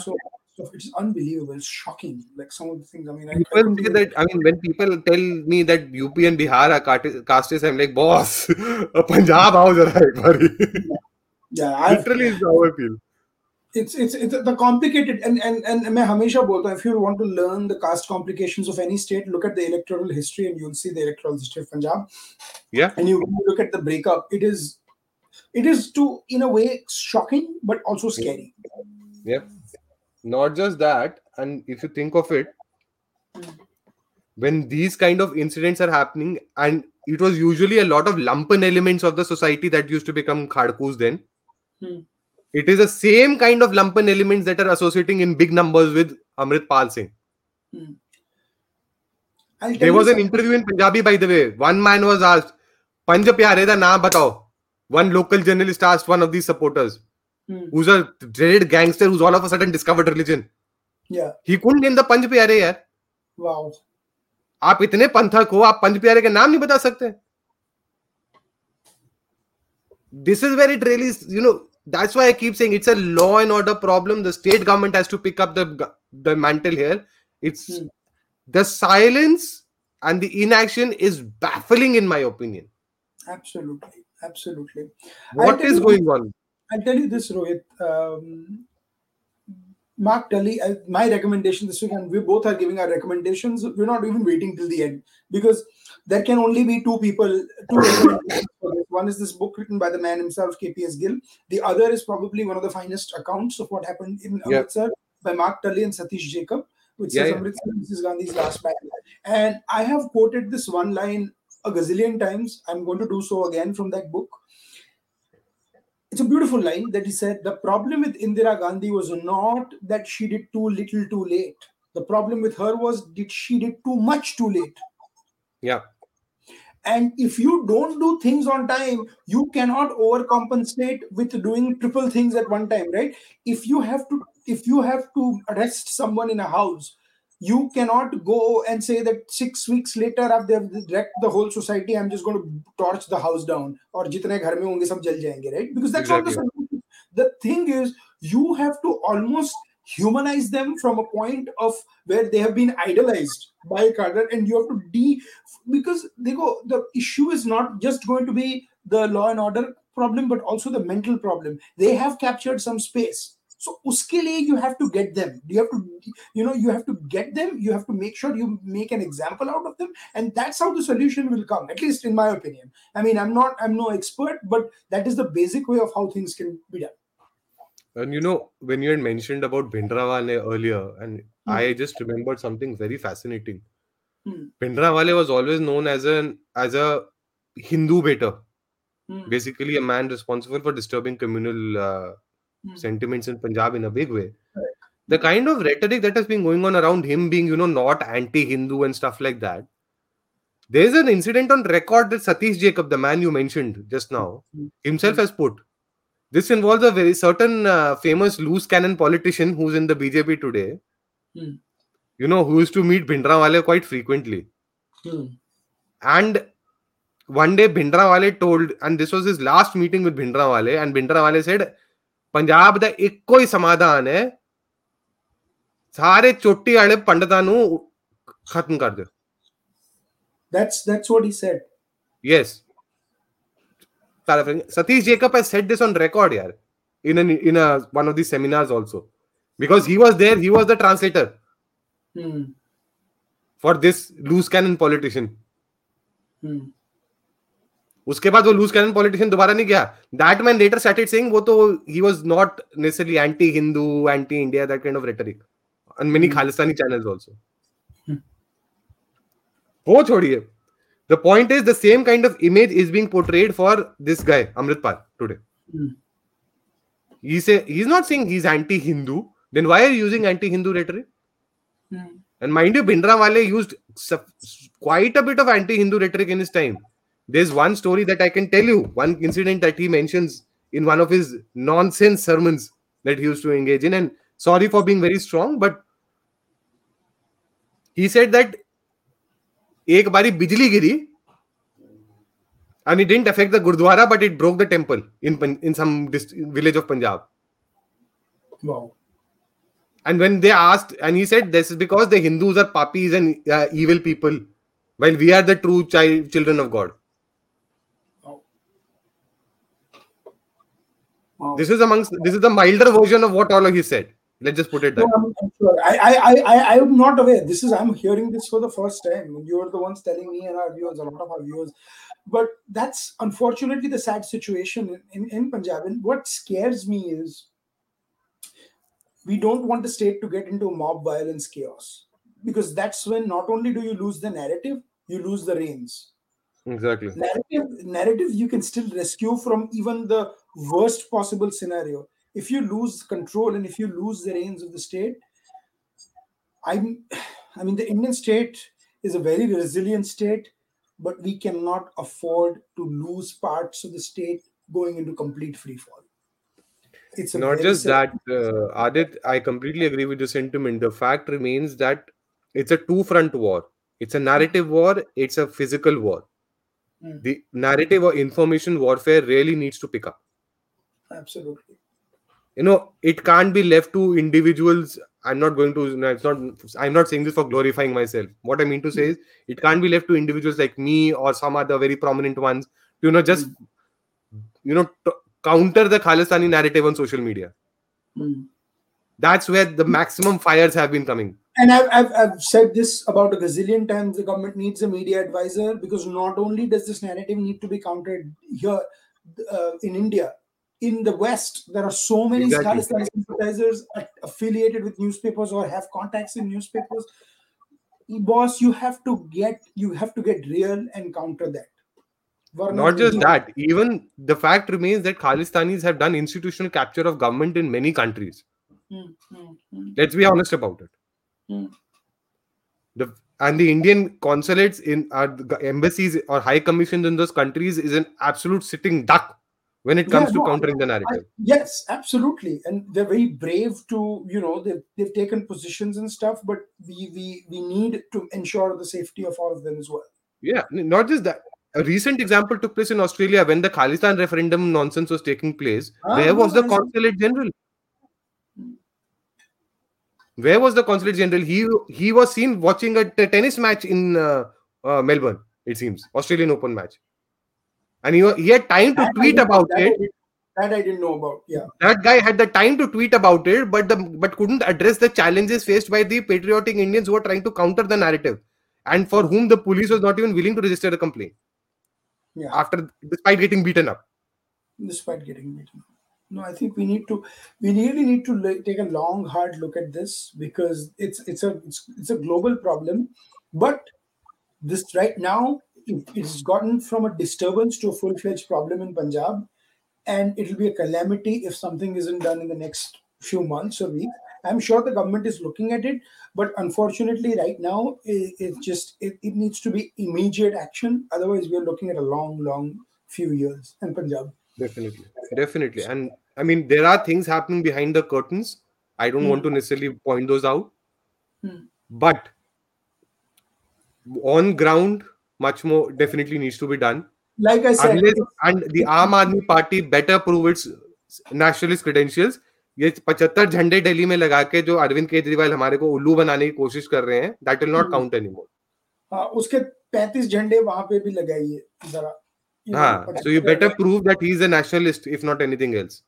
also stuff, it's unbelievable. It's shocking. Like some of the things. I mean, I, I People couldn't say even- that I mean when people tell me that UP and Bihar are cast- castes, I'm like, boss, [laughs] Punjab आओ जरा एक बारी. [laughs] yeah, I've, Literally is how I feel. it's it's it's the complicated and and and मैं हमेशा बोलता हूँ if you want to learn the caste complications of any state look at the electoral history and you'll see the electoral history of Punjab Yeah. and you look at the breakup it is it is to in a way shocking but also scary Yep. not just that, and if you think of it, when these kind of incidents are happening, and it was usually a lot of lumpen elements of the society that used to become khadkus then. Hmm. It is the same kind of lumpen elements that are associating in big numbers with Amritpal Singh. I'll There was an something. interview in Punjabi, by the way. One man was asked, Panj Pyare da naam batao. One local journalist asked one of these supporters, Hmm. who's a dreaded gangster who's all of a sudden discovered religion. Yeah. He Kund name the पंच प्यारे यार Wow. आप इतने पंथक हो आप पंच प्यारे के नाम नहीं बता सकते this is where it really is you know that's why i keep saying it's a law and order problem the state government has to pick up the the mantle here it's Hmm. the silence and the inaction is baffling in my opinion Absolutely. Absolutely. What tell is you- going on I'll tell you this, Rohit. Um, Mark Tully, uh, my recommendation this week, and we both are giving our recommendations. We're not even waiting till the end because there can only be two people. Two recommendations for this. One is this book written by the man himself, KPS Gill. The other is probably one of the finest accounts of what happened in Yeah. Amritsar by Mark Tully and Satish Jacob, which Yeah, says yeah. Amritsar, Mrs. Gandhi's last battle. And I have quoted this one line a gazillion times. I'm going to do so again from that book it's a beautiful line that he said the problem with indira gandhi was not that she did too little too late. The problem with her was did she did too much too late. Yeah. And if you don't do things on time you cannot overcompensate with doing triple things at one time right? If you have to if you have to arrest someone in a house you cannot go and say that six weeks later after they've wrecked the whole society i'm just going to torch the house down or jitne ghar mein honge sab jal jayenge right? Because that's not the solution. The thing is you have to almost humanize them from a point of where they have been idolized by a cadre and you have to de because they go the issue is not just going to be the law and order problem but also the mental problem. They have captured some space so uske you have to get them you have to you know you have to get them you have to make sure you make an example out of them and that's how the solution will come at least in my opinion i mean i'm not i'm no expert but that is the basic way of how things can be done and you know when you had mentioned about Bhindranwale earlier and Hmm. i just remembered something very fascinating Hmm. Bhindranwale was always known as an as a hindu baiter Hmm. basically a man responsible for disturbing communal uh. Sentiments in Punjab in a big way. The kind of rhetoric that has been going on around him being, you know, not anti-Hindu and stuff like that. There's an incident on record that Satish Jacob, the man you mentioned just now, Hmm. himself Hmm. has put. This involves a very certain uh, famous loose cannon politician who's in the BJP today. Hmm. You know, who used to meet Bhindranwale quite frequently. Hmm. And one day Bhindranwale told, and this was his last meeting with Bhindranwale, and Bhindranwale said, Punjab ਦਾ ਇੱਕੋ ਹੀ ਸਮਾਧਾਨ ਹੈ ਸਾਰੇ ਚੋਟੀ ਵਾਲੇ ਪੰਡਤਾਂ ਨੂੰ ਖਤਮ ਕਰ ਦਿਓ that's that's what he said yes Paraphrasing. Satish Jacob has said this on record yaar, in an, in a one of these seminars also because he was there he was the translator Hmm. for this loose cannon politician Hmm. उसके बाद वो loose cannon politician दोबारा नहीं गया that man later started saying वो तो he was not necessarily anti Hindu anti India that kind of rhetoric and many Hmm. Khalistani channels also Hmm. वो छोड़िए the point is the same kind of image is being portrayed for this guy Amritpal today Hmm. he say he's not saying he's anti-hindu then why are you using anti-hindu rhetoric Hmm. and mind you bindrawale used quite a bit of anti-hindu rhetoric in his time there's one story that i can tell you one incident that he mentions in one of his nonsense sermons that he used to engage in and sorry for being very strong but he said that एक बारी बिजली गिरी and it didn't affect the gurdwara but it broke the temple in Pan- in some dist- village of punjab wow and when they asked and he said this is because the hindus are puppies and uh, evil people while we are the true child children of god Wow this is amongst this is the milder version of what all of you said let's just put it No, that I'm, I'm sure. I, I, I, I, I am not aware. This is I'm hearing this for the first time. You're the ones telling me and our viewers, a lot of our viewers. But that's unfortunately the sad situation in, in, in Punjab. And what scares me is we don't want the state to get into mob violence chaos. Because that's when not only do you lose the narrative, you lose the reins. Exactly narrative narrative you can still rescue from even the worst possible scenario if you lose control and if you lose the reins of the state i'm [sighs] i mean the indian state is a very resilient state but we cannot afford to lose parts of the state going into complete free fall it's Not just that, uh, Aadit, I completely agree with the sentiment. The fact remains that it's a two front war. It's a narrative war, it's a physical war. Hmm. The narrative or information warfare really needs to pick up. absolutely. You know, it can't be left to individuals. I'm not going to, it's not, I'm not saying this for glorifying myself. What I mean to say is, it can't be left to individuals like me or some other very prominent ones to, you know, just, you know, t- counter the Khalistani narrative on social media. Hmm. That's where the maximum fires have been coming. And I've, I've, I've said this about a gazillion times. The government needs a media advisor because not only does this narrative need to be countered here uh, in India, in the West, there are so many Exactly. Khalistani sympathizers affiliated with newspapers or have contacts in newspapers. Boss, you have to get you have to get real and counter that. Varna Not just that, even the fact remains that Khalistanis have done institutional capture of government in many countries. Hmm, hmm, hmm. Let's be honest about it. Hmm. The and the Indian consulates in our embassies or high commissions in those countries is an absolute sitting duck when it comes Yeah, to no, countering the I- narrative. yes, absolutely, and they're very brave to you know they've they've taken positions and stuff, but we we we need to ensure the safety of all of them as well. Yeah, not just that. A recent example took place in Australia when the Khalistan referendum nonsense was taking place. Ah, Where was the consulate general? Where was the consulate general? He he was seen watching a t- tennis match in uh, uh, Melbourne. It seems Australian Open match, and he he had time to That tweet about that it. didn't- That I didn't know about. Yeah, That guy had the time to tweet about it, but the but couldn't address the challenges faced by the patriotic Indians who were trying to counter the narrative, and for whom the police was not even willing to register a complaint yeah. after despite getting beaten up. Despite getting beaten. No, I think we need to we really need to like, take a long, hard look at this because it's it's a it's, it's a global problem, but this right now it, it's gotten from a disturbance to a full fledged problem in Punjab, and it'll be a calamity if something isn't done in the next few months or weeks. I'm sure the government is looking at it, but unfortunately, right now it, it just it, it needs to be immediate action. Otherwise, we are looking at a long, long few years in Punjab. Definitely, definitely, and I mean there are things happening behind the curtains. I don't Hmm. want to necessarily point those out, Hmm. but on ground, much more definitely needs to be done. Like I said, Unless and the Aam Aadmi Party better prove its nationalist credentials. ये 75 झंडे दिल्ली में लगा के जो अरविंद केजरीवाल हमारे को उल्लू बनाने की कोशिश कर रहे हैं that will not Hmm. Count anymore हाँ, उसके 35 झंडे वहाँ पे भी लगाइए जरा You know, so you better prove that he is a nationalist if not anything else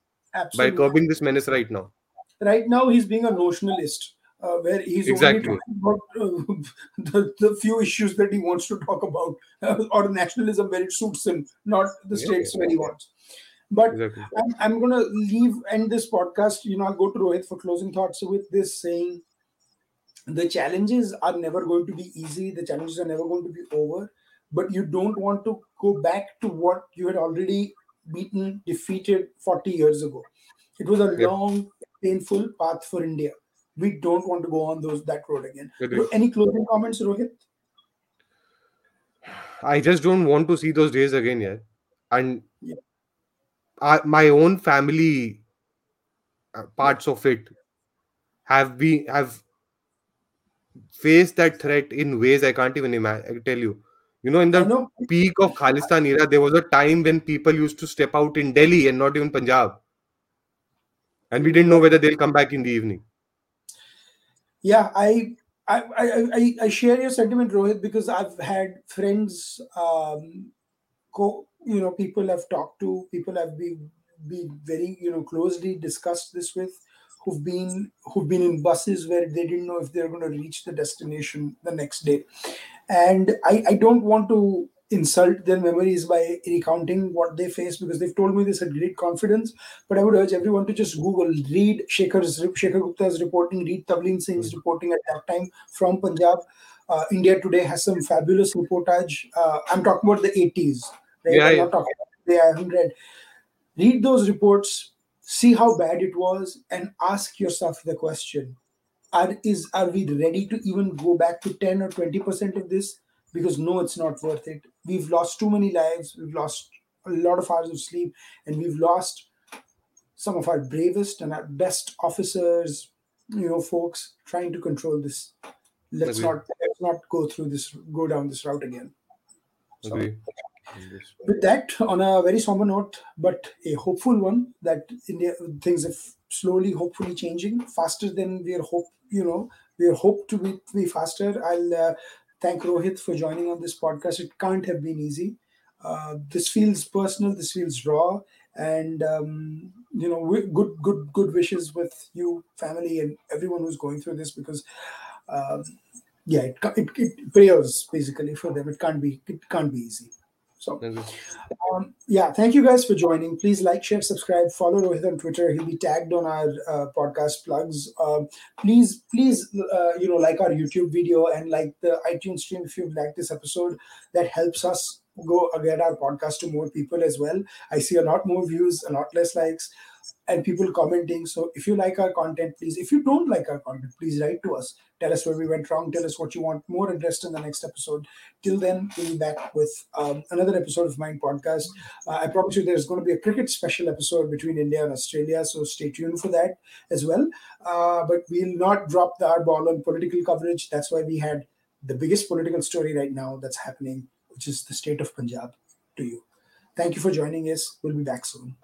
by curbing this menace right now right now he's being a notionalist uh, where he's Exactly. only talking about uh, [laughs] the, the few issues that he wants to talk about uh, or nationalism where it suits him not the Yeah. states where he wants but exactly I'm, I'm going to leave end this podcast. You know, I'll go to Rohit for closing thoughts with this saying the challenges are never going to be easy, the challenges are never going to be over, but you don't want to go back to what you had already beaten, defeated 40 years ago. It was a Yep. long, painful path for India. We don't want to go on those that road again. Any closing comments, Rohit? I just don't want to see those days again, yeah. And Yeah. I, my own family uh, parts of it have been have faced that threat in ways I can't even imagine. I tell you, you know, in the know. peak of Khalistan era, there was a time when people used to step out in Delhi and not even Punjab, and we didn't know whether they'll come back in the evening. yeah i I, I i share your sentiment rohit because i've had friends um co you know people i've talked to people i've been be very you know closely discussed this with who've been who've been in buses where they didn't know if they're going to reach the destination the next day and i i don't want to insult their memories by recounting what they face because they've told me this at great confidence but I would urge everyone to just Google, read Shekhar's, Shekhar Gupta's reporting, read Tavleen Singh's reporting at that time from Punjab. Uh, India Today has some fabulous reportage. Uh, I'm talking about the 80s. Right? Yeah, I'm not talking about the I haven't read. Read those reports, see how bad it was, and ask yourself the question: Are is are we ready to even go back to 10 or 20 percent of this? Because no, it's not worth it. We've lost too many lives. We've lost a lot of hours of sleep, and we've lost some of our bravest and our best officers, you know, folks trying to control this. Let's Agree. not let's not go through this, go down this route again. So, with that, on a very somber note, but a hopeful one, that India things are slowly, hopefully changing faster than we are hope. You know, we hope to be, be faster. I'll uh, thank Rohit for joining on this podcast. It can't have been easy. Uh, this feels personal. This feels raw, and um, you know, good, good, good wishes with you, family, and everyone who's going through this because. Um, yeah, it, it, it prayers basically for them. It can't be it can't be easy. So um, yeah, thank you guys for joining. Please like, share, subscribe, follow Rohit on Twitter. He'll be tagged on our uh, podcast plugs. Um, please, please, uh, you know, like our YouTube video and like the iTunes stream if you've liked this episode. That helps us go uh, get our podcast to more people as well. I see a lot more views, a lot less likes, and people commenting. So if you like our content, please. If you don't like our content, please write to us. Tell us where we went wrong. Tell us what you want more addressed in the next episode. Till then, we'll be back with um, another episode of Mind Podcast. Uh, I promise you there's going to be a cricket special episode between India and Australia, so stay tuned for that as well. Uh, but we'll not drop the, our ball on political coverage. That's why we had the biggest political story right now that's happening, which is the state of Punjab to you. Thank you for joining us. We'll be back soon.